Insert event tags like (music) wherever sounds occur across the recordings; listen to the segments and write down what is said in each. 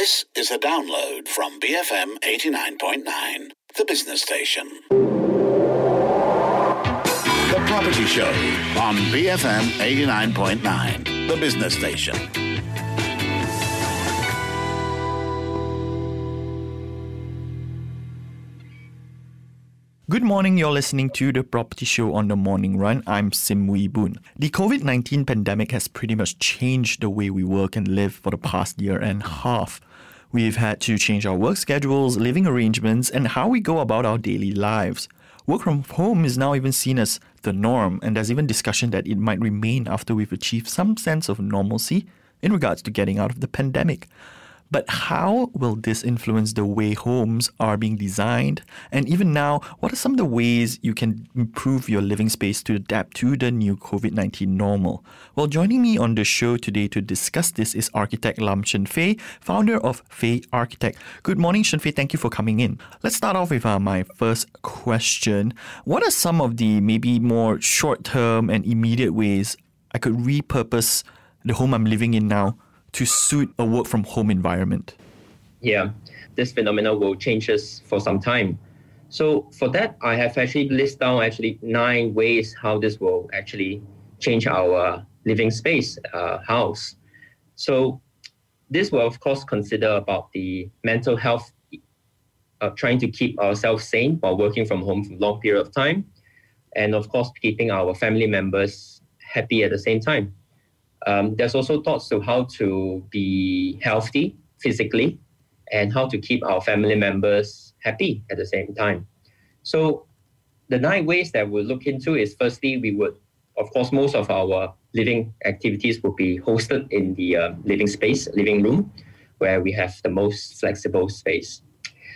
This is a download from BFM 89.9, the business station. The Property Show on BFM 89.9, the business station. Good morning, you're listening to the Property Show on the Morning Run. I'm Sim Wie Boon. The COVID 19 pandemic has pretty much changed the way we work and live for the past year and a half. We've had to change our work schedules, living arrangements, and how we go about our daily lives. Work from home is now even seen as the norm, and there's even discussion that it might remain after we've achieved some sense of normalcy in regards to getting out of the pandemic. But how will this influence the way homes are being designed? And even now, what are some of the ways you can improve your living space to adapt to the new COVID 19 normal? Well, joining me on the show today to discuss this is architect Lam Shen Fei, founder of Fei Architect. Good morning, Shen Fei. Thank you for coming in. Let's start off with uh, my first question. What are some of the maybe more short term and immediate ways I could repurpose the home I'm living in now? To suit a work from home environment? Yeah, this phenomenon will change us for some time. So for that, I have actually listed down actually nine ways how this will actually change our living space uh, house. So this will of course consider about the mental health of trying to keep ourselves sane while working from home for a long period of time, and of course keeping our family members happy at the same time. Um, there's also thoughts to how to be healthy physically and how to keep our family members happy at the same time. So the nine ways that we'll look into is firstly, we would, of course, most of our living activities will be hosted in the uh, living space, living room, where we have the most flexible space.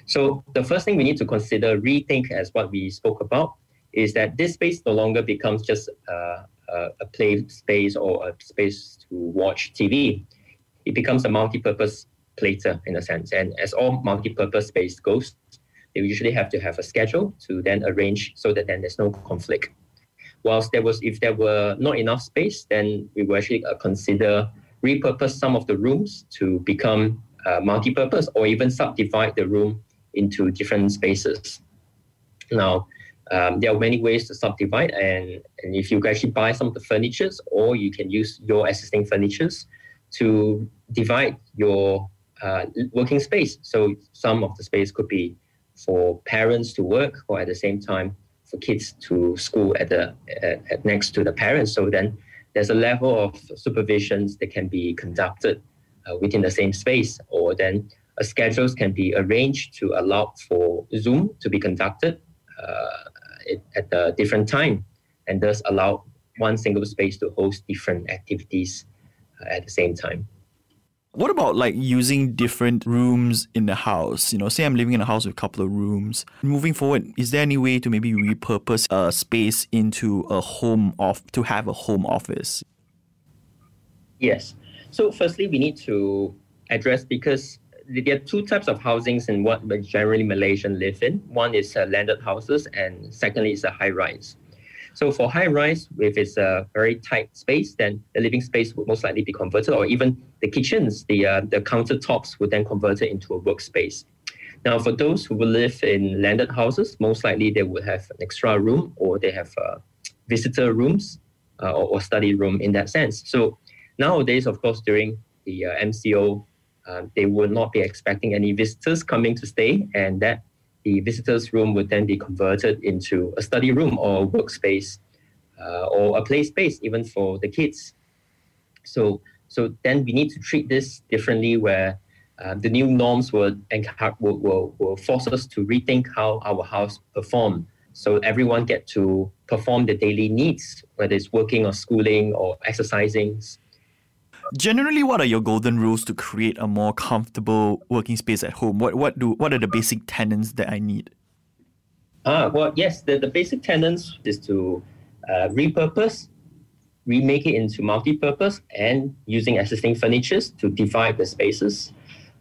So the first thing we need to consider, rethink as what we spoke about, is that this space no longer becomes just uh, a, a play space or a space to watch TV. It becomes a multi-purpose plater in a sense. And as all multi-purpose space goes, they usually have to have a schedule to then arrange so that then there's no conflict. Whilst there was, if there were not enough space, then we will actually uh, consider repurpose some of the rooms to become uh, multi-purpose or even subdivide the room into different spaces. Now, um, there are many ways to subdivide, and, and if you actually buy some of the furnitures, or you can use your existing furnitures to divide your uh, working space. So some of the space could be for parents to work, or at the same time for kids to school at the at, at next to the parents. So then there's a level of supervisions that can be conducted uh, within the same space, or then schedules can be arranged to allow for Zoom to be conducted uh, at a different time, and thus allow one single space to host different activities uh, at the same time. What about like using different rooms in the house? You know, say I'm living in a house with a couple of rooms. Moving forward, is there any way to maybe repurpose a space into a home off to have a home office? Yes. So firstly, we need to address because there are two types of housings in what generally Malaysians live in. One is uh, landed houses, and secondly is a high rise. So for high rise, if it's a very tight space, then the living space would most likely be converted, or even the kitchens, the uh, the countertops would then convert it into a workspace. Now, for those who will live in landed houses, most likely they would have an extra room, or they have uh, visitor rooms uh, or, or, study room in that sense. So nowadays, of course, during the uh, MCO uh, they would not be expecting any visitors coming to stay, and that the visitors' room would then be converted into a study room or a workspace uh, or a play space, even for the kids. So, so then we need to treat this differently, where uh, the new norms will, will, will, will force us to rethink how our house perform. So everyone get to perform the daily needs, whether it's working or schooling or exercising, Generally, what are your golden rules to create a more comfortable working space at home? What what do what are the basic tenants that I need? Ah, well, yes, the, the basic tenants is to uh, repurpose, remake it into multi-purpose, and using existing furnitures to divide the spaces.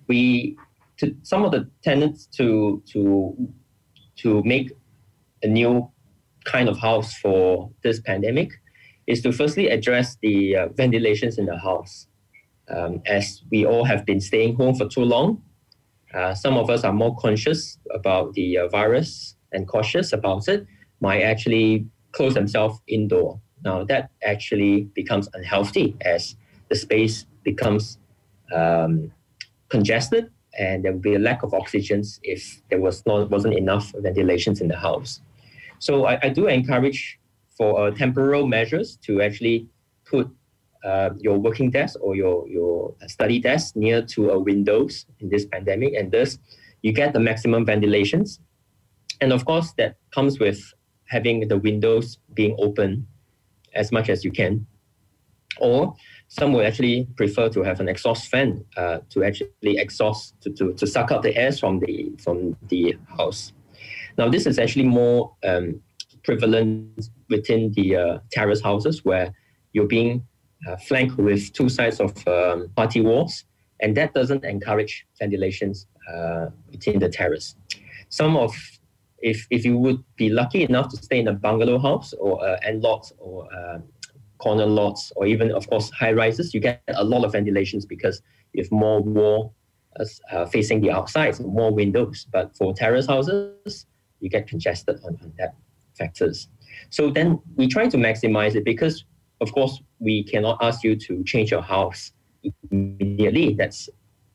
We to some of the tenants to to to make a new kind of house for this pandemic is to firstly address the uh, ventilations in the house. um, as we all have been staying home for too long. Uh, some of us are more conscious about the uh, virus and cautious about it, might actually close themselves indoor. Now, that actually becomes unhealthy as the space becomes um, congested and there will be a lack of oxygen if there was not wasn't enough ventilations in the house. So I, I do encourage for uh, temporal measures to actually put uh, your working desk or your, your study desk near to a windows in this pandemic, and thus you get the maximum ventilations. And of course, that comes with having the windows being open as much as you can. Or some will actually prefer to have an exhaust fan uh, to actually exhaust to, to, to suck out the air from the from the house. Now, this is actually more um, prevalent within the uh, terrace houses where you're being uh, flanked with two sides of um, party walls, and that doesn't encourage ventilations uh, within the terrace. Some of if, if you would be lucky enough to stay in a bungalow house or uh, end lot or uh, corner lots or even of course high rises, you get a lot of ventilations because you have more wall uh, facing the outside, more windows. But for terrace houses, you get congested on, on that factors. So then we try to maximize it because of course we cannot ask you to change your house immediately. That's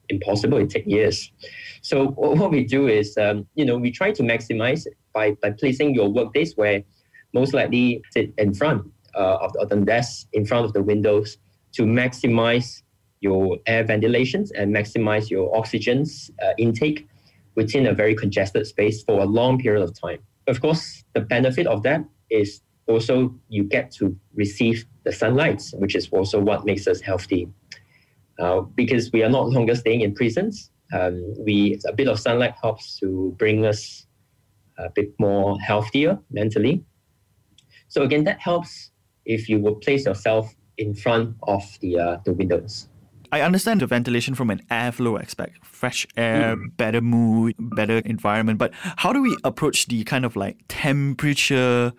impossible. It takes years. So (laughs) what we do is, um, you know, we try to maximize by, by placing your work days where most likely sit in front uh, of, the, of the desk, in front of the windows to maximize your air ventilations and maximize your oxygen uh, intake within a very congested space for a long period of time. Of course, the benefit of that is also you get to receive the sunlight, which is also what makes us healthy. Uh, because we are not longer staying in prisons, um, we a bit of sunlight helps to bring us a bit more healthier mentally. So again, that helps if you would place yourself in front of the uh, the windows. I understand the ventilation from an airflow aspect, fresh air, mm. better mood, better environment. But how do we approach the kind of like temperature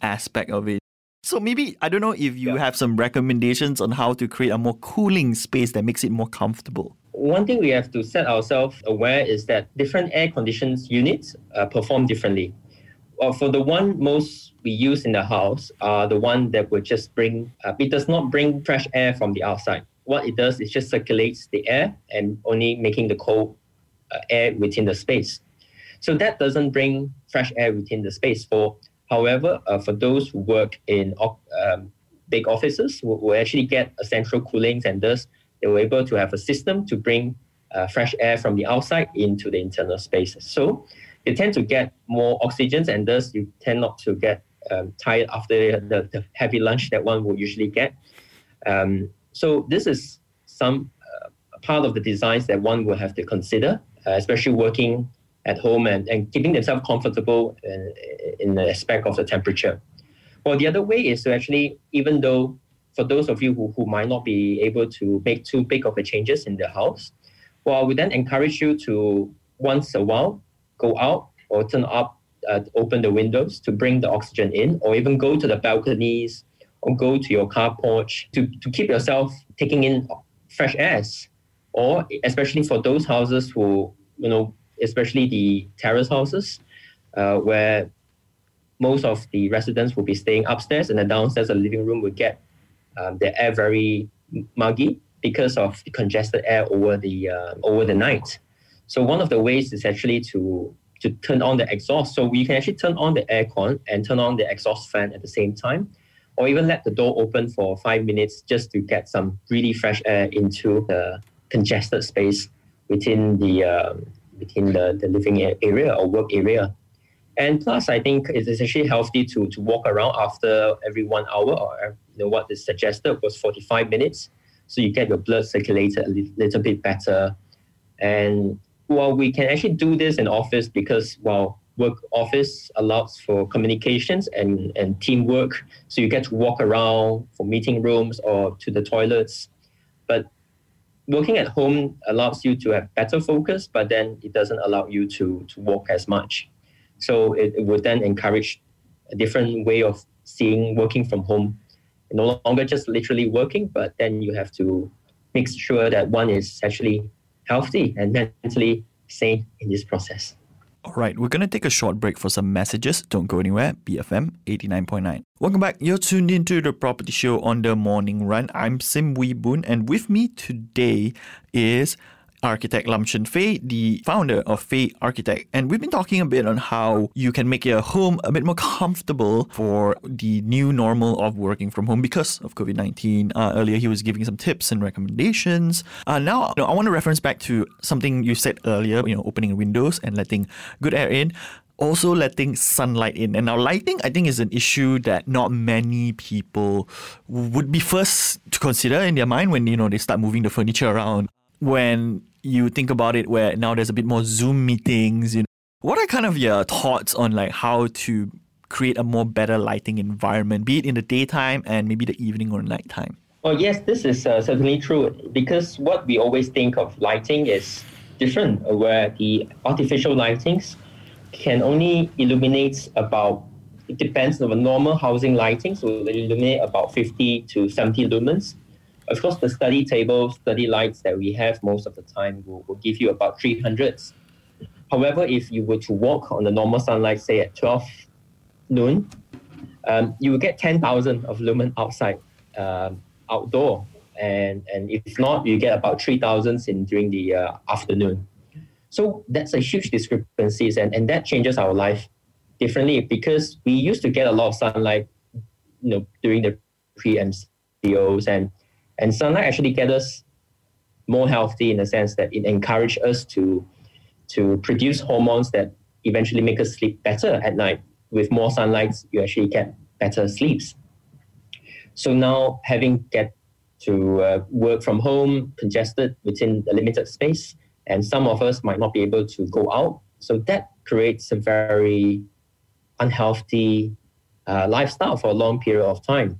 aspect of it? So maybe I don't know if you yeah. have some recommendations on how to create a more cooling space that makes it more comfortable. One thing we have to set ourselves aware is that different air conditions units uh, perform differently. Well, for the one most we use in the house are the one that would just bring, uh, it does not bring fresh air from the outside. What it does is just circulates the air and only making the cold uh, air within the space. So that doesn't bring fresh air within the space. For however, uh, for those who work in um, big offices, will actually get a central cooling and thus they were able to have a system to bring uh, fresh air from the outside into the internal space. So you tend to get more oxygen and thus you tend not to get um, tired after the, the, heavy lunch that one would usually get. Um, so this is some uh, part of the designs that one will have to consider, uh, especially working at home and, and keeping themselves comfortable in, in the aspect of the temperature. Well, the other way is to actually, even though for those of you who, who might not be able to make too big of a changes in the house, well, we then encourage you to once a while go out or turn up, uh, open the windows to bring the oxygen in, or even go to the balconies or go to your car porch to, to keep yourself taking in fresh airs. Or especially for those houses who, you know, especially the terrace houses, uh, where most of the residents will be staying upstairs and the downstairs, the living room will get um, the air very muggy because of the congested air over the uh, over the night. So one of the ways is actually to to turn on the exhaust. So we can actually turn on the aircon and turn on the exhaust fan at the same time, or even let the door open for five minutes just to get some really fresh air into the congested space within the uh, within the, the living area or work area. And plus, I think it is actually healthy to, to walk around after every one hour, or you know, what is suggested was 45 minutes. So you get your blood circulated a li- little bit better. And while we can actually do this in office because while work office allows for communications and, and teamwork, so you get to walk around for meeting rooms or to the toilets. But working at home allows you to have better focus, but then it doesn't allow you to, to walk as much. So it, it would then encourage a different way of seeing working from home. No longer just literally working, but then you have to make sure that one is actually healthy and mentally sane in this process. All right, we're going to take a short break for some messages. Don't go anywhere. BFM 89.9. Welcome back. You're tuned into the property show on the morning run. I'm Sim Wie Boon, and with me today is architect Lam Shen Fei, the founder of Fei Architect. And we've been talking a bit on how you can make your home a bit more comfortable for the new normal of working from home because of COVID 19. Uh, earlier, he was giving some tips and recommendations. Uh, now, you know, I want to reference back to something you said earlier, you know, opening windows and letting good air in also letting sunlight in. And now lighting, I think, is an issue that not many people would be first to consider in their mind when you know they start moving the furniture around. When you think about it where now there's a bit more Zoom meetings, you know, what are kind of your thoughts on like how to create a more better lighting environment, be it in the daytime and maybe the evening or nighttime? Oh yes, this is uh, certainly true because what we always think of lighting is different, uh, where the artificial lightings can only illuminate about it depends on the normal housing lighting, so they illuminate about 50 to 70 lumens. Of course, the study table, study lights that we have most of the time will, will give you about 300s. However, if you were to walk on the normal sunlight, say at 12 noon, um, you will get 10,000 of lumen outside, um, outdoor. And, and if not, you get about 3,000 in during the uh, afternoon. So that's a huge discrepancies, and, and that changes our life differently because we used to get a lot of sunlight, you know, during the pre-MCOs, and and sunlight actually get us more healthy in the sense that it encourages us to to produce hormones that eventually make us sleep better at night. With more sunlight, you actually get better sleeps. So now having get to uh, work from home, congested within a limited space, and some of us might not be able to go out. So that creates a very unhealthy uh, lifestyle for a long period of time.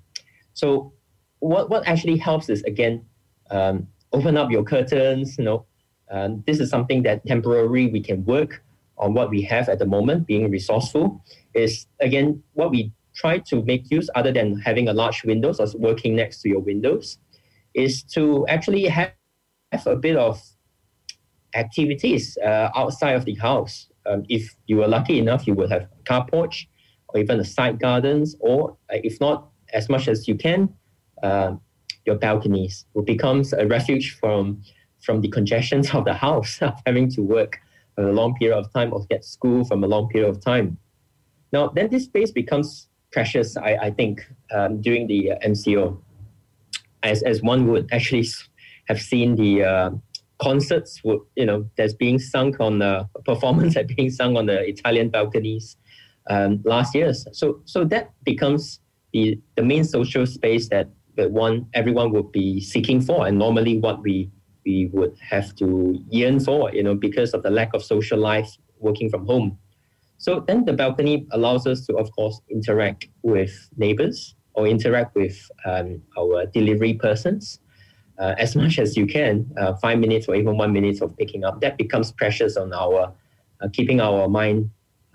So what, what actually helps is again, um, open up your curtains, you know, um, this is something that temporarily we can work on what we have at the moment, being resourceful, is again what we try to make use other than having a large windows or working next to your windows, is to actually have, have a bit of activities uh, outside of the house. Um, if you are lucky enough, you would have a car porch or even a side gardens, or uh, if not, as much as you can, uh, your balconies will become a refuge from from the congestions of the house (laughs) of having to work for a long period of time or get school from a long period of time. Now, then this space becomes precious, I, I think, um, during the uh, MCO, as, as one would actually have seen the uh, concerts would you know that's being sung on the (laughs) performance that being sung on the Italian balconies um, last years. So so that becomes the the main social space that that one everyone would be seeking for, and normally what we we would have to yearn for, you know, because of the lack of social life working from home. So then the balcony allows us to, of course, interact with neighbors or interact with um, our delivery persons uh, as (laughs) much as you can, uh, five minutes or even one minute of picking up, that becomes precious on our uh, keeping our mind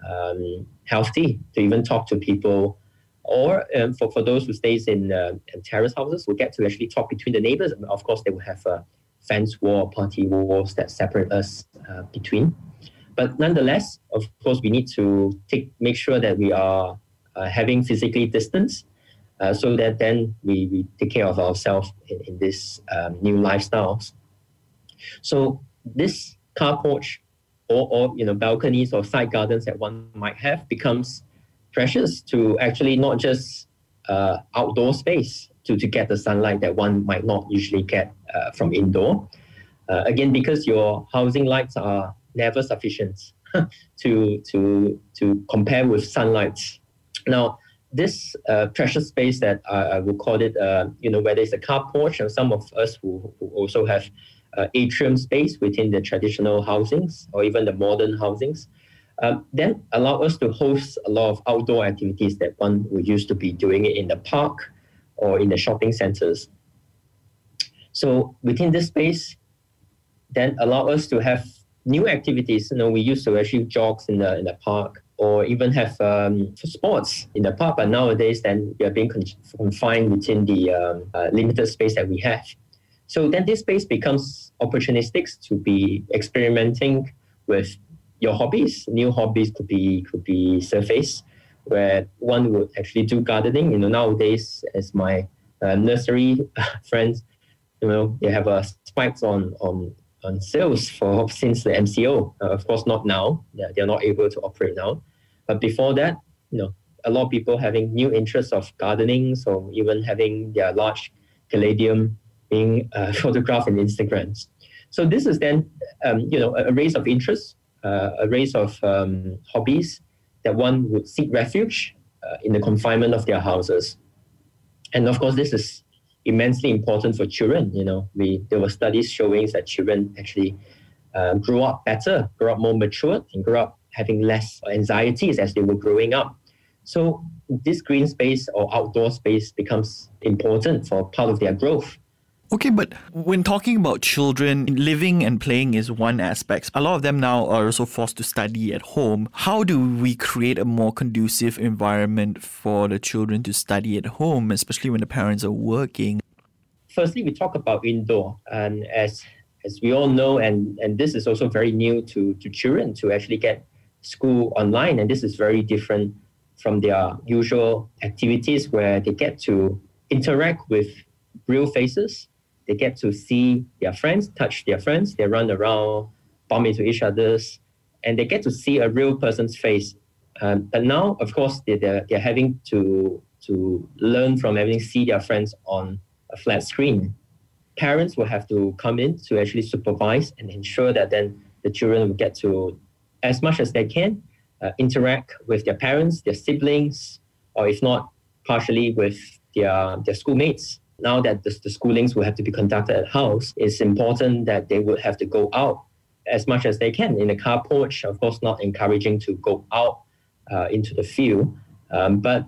um, healthy to even talk to people. Or um, for, for those who stays in, uh, terrace houses, we get to actually talk between the neighbors. And of course, they will have a fence wall, party walls that separate us uh, between. But nonetheless, of course, we need to take make sure that we are uh, having physically distance uh, so that then we, we take care of ourselves in, in this um, new lifestyles. So this car porch or, or you know balconies or side gardens that one might have becomes precious to actually not just uh, outdoor space to, to get the sunlight that one might not usually get uh, from indoor. Uh, again, because your housing lights are never sufficient (laughs) to, to, to compare with sunlight. Now, this uh, precious space that I, I would call it, uh, you know, whether it's a car porch or some of us who, who also have uh, atrium space within the traditional housings or even the modern housings, um, then allow us to host a lot of outdoor activities that one would used to be doing it in the park or in the shopping centers. So within this space, then allow us to have new activities. You know, we used to actually jogs in the in the park or even have um, sports in the park. But nowadays, then we are being confined within the um, uh, limited space that we have. So then this space becomes opportunistic to be experimenting with your hobbies. New hobbies could be could be surface, where one would actually do gardening. You know, nowadays as my uh, nursery (laughs) friends, you know, they have a spikes on on on sales for (laughs) since the MCO. Uh, of course, not now. Yeah, they're not able to operate now. But before that, you know, a lot of people having new interests of gardening, so even having their large caladium being uh, (laughs) photographed in Instagrams. So this is then, um, you know, a, a race of interests, uh, a race of um, hobbies that one would seek refuge uh, in the confinement of their houses. And of course, this is immensely important for children. You know, we there were studies showing that children actually uh, grow up better, grow up more mature, and grow up having less anxieties as they were growing up. So this green space or outdoor space becomes important for part of their growth. Okay, but when talking about children, living and playing is one aspect. A lot of them now are also forced to study at home. How do we create a more conducive environment for the children to study at home, especially when the parents are working? Firstly, we talk about indoor, and as as we all know, and, and this is also very new to, to children to actually get school online, and this is very different from their usual activities where they get to interact with real faces they get to see their friends, touch their friends, they run around, bump into each other's, and they get to see a real person's face. Um, but now, of course, they, they're, they're having to, to learn from having see their friends on a flat screen. Parents will have to come in to actually supervise and ensure that then the children will get to, as much as they can, uh, interact with their parents, their siblings, or if not, partially with their, their schoolmates now that the, the schoolings will have to be conducted at house, it's important that they would have to go out as much as they can in the car porch. Of course, not encouraging to go out uh, into the field, um, but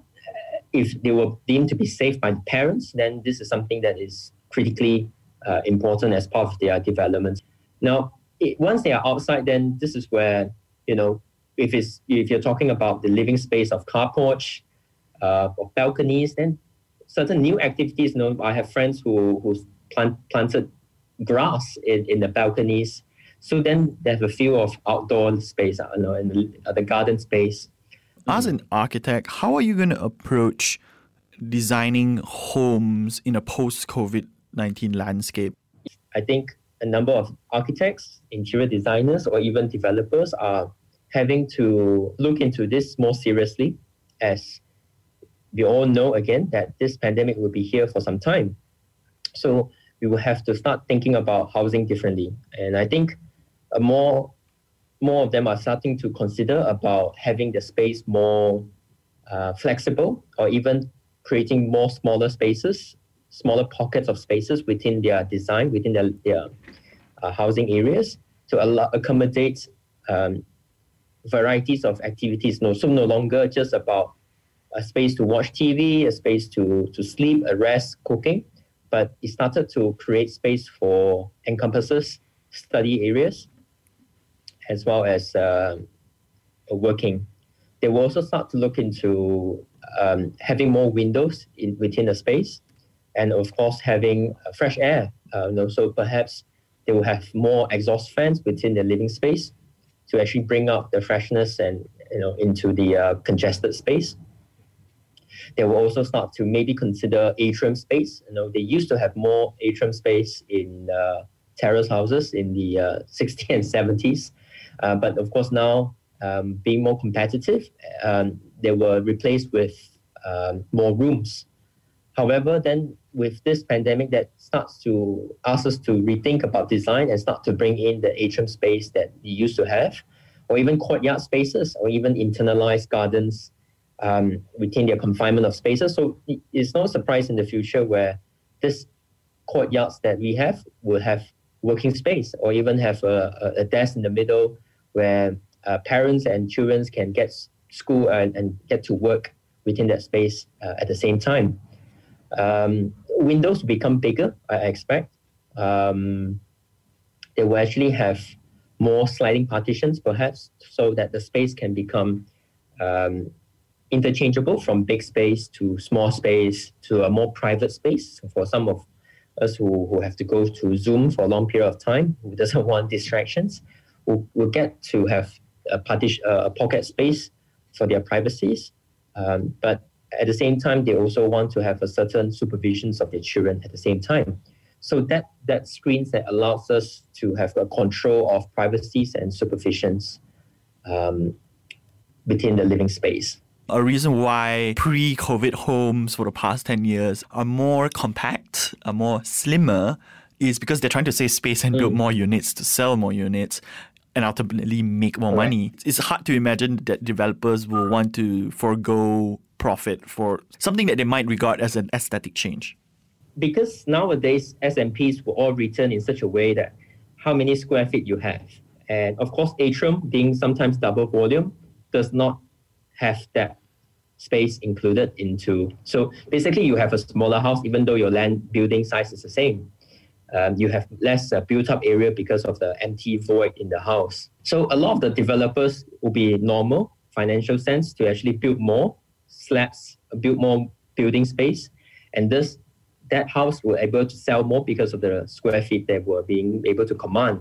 if they were deemed to be safe by the parents, then this is something that is critically uh, important as part of their development. Now, it, once they are outside, then this is where you know if it's if you're talking about the living space of car porch uh, or balconies, then certain new activities. You know, I have friends who who plant, planted grass in, in the balconies. So then there's a few of outdoor space, you know, in the, uh, the garden space. As an architect, how are you going to approach designing homes in a post COVID 19 landscape? I think a number of architects, interior designers, or even developers are having to look into this more seriously as we all know again that this pandemic will be here for some time. So we will have to start thinking about housing differently. And I think more more of them are starting to consider about having the space more uh, flexible or even creating more smaller spaces, smaller pockets of spaces within their design, within their, their uh, housing areas to accommodate um, varieties of activities. No, so no longer just about a space to watch TV, a space to, to sleep, a rest, cooking. But it started to create space for encompasses study areas as well as uh, working. They will also start to look into um, having more windows in, within the space and, of course, having fresh air. Uh, you know, so perhaps they will have more exhaust fans within the living space to actually bring out the freshness and you know into the uh, congested space they will also start to maybe consider atrium space. You know, they used to have more atrium space in uh, terrace houses in the uh, 60s and 70s, uh, but of course now um, being more competitive, um, they were replaced with um, more rooms. However, then with this pandemic, that starts to ask us to rethink about design and start to bring in the atrium space that we used to have, or even courtyard spaces, or even internalized gardens um, within their confinement of spaces. So it's no surprise in the future where this courtyards that we have will have working space or even have a, a desk in the middle where uh, parents and children can get school and, and, get to work within that space uh, at the same time. Um, windows become bigger, I expect. Um, they will actually have more sliding partitions, perhaps, so that the space can become um, interchangeable from big space to small space to a more private space So for some of us who, who have to go to Zoom for a long period of time, who doesn't (laughs) want distractions, will, will get to have a, partition, a pocket space for their privacies. Um, but at the same time, they also want to have a certain supervisions of their children at the same time. So that that screens that allows us to have a control of privacies and supervisions um, within the living space. A reason why pre-COVID homes for the past 10 years are more compact, are more slimmer, is because they're trying to save space and mm. build more units to sell more units and ultimately make more Correct. money. It's hard to imagine that developers will want to forego profit for something that they might regard as an aesthetic change. Because nowadays SMPs will all written in such a way that how many square feet you have. And of course, atrium being sometimes double volume does not have that space included into. So basically, you have a smaller house, even though your land building size is the same. Um, you have less uh, built up area because of the empty void in the house. So a lot of the developers will be normal financial sense to actually build more slabs, build more building space, and this that house will able to sell more because of the square feet that were being able to command.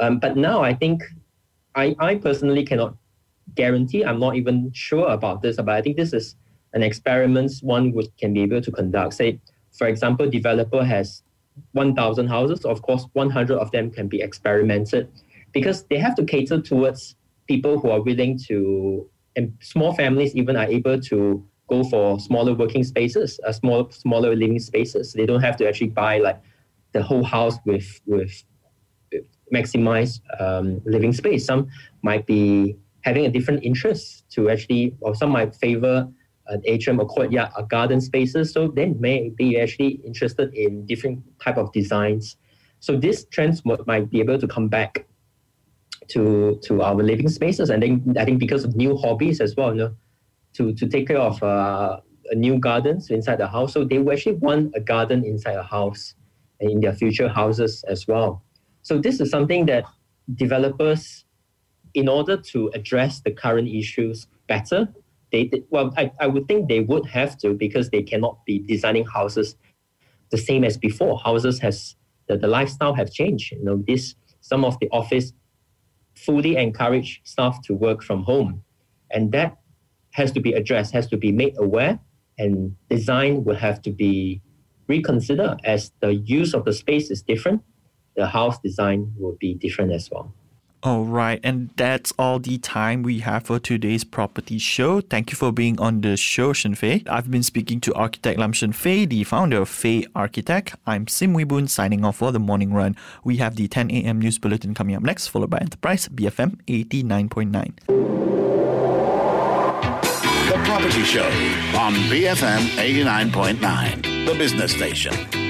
Um, but now I think I, I personally cannot guarantee. I'm not even sure about this, but I think this is an experiment one would can be able to conduct. Say, for example, developer has 1,000 houses. Of course, 100 of them can be experimented because they have to cater towards people who are willing to, and small families even are able to go for smaller working spaces, uh, small, smaller living spaces. They don't have to actually buy like the whole house with with maximize um, living space. Some might be having a different interest to actually, or some might favor an atrium or courtyard or garden spaces. So they may be actually interested in different type of designs. So these trends might be able to come back to to our living spaces. And then I think because of new hobbies as well, you know, to, to take care of uh, new gardens inside the house. So they will actually want a garden inside a house and in their future houses as well. So this is something that developers, in order to address the current issues better, they well, I, I would think they would have to because they cannot be designing houses the same as before. Houses has the, the lifestyle have changed. You know, this some of the office fully encourage staff to work from home. And that has to be addressed, has to be made aware, and design will have to be reconsidered as the use of the space is different the house design will be different as well. All right, and that's all the time we have for today's property show. Thank you for being on the show, Shen Fei. I've been speaking to architect Lam Shen Fei, the founder of Fei Architect. I'm Sim Wie Boon signing off for the morning run. We have the 10 a.m. news bulletin coming up next, followed by Enterprise BFM 89.9. The Property Show on BFM 89.9, the business station.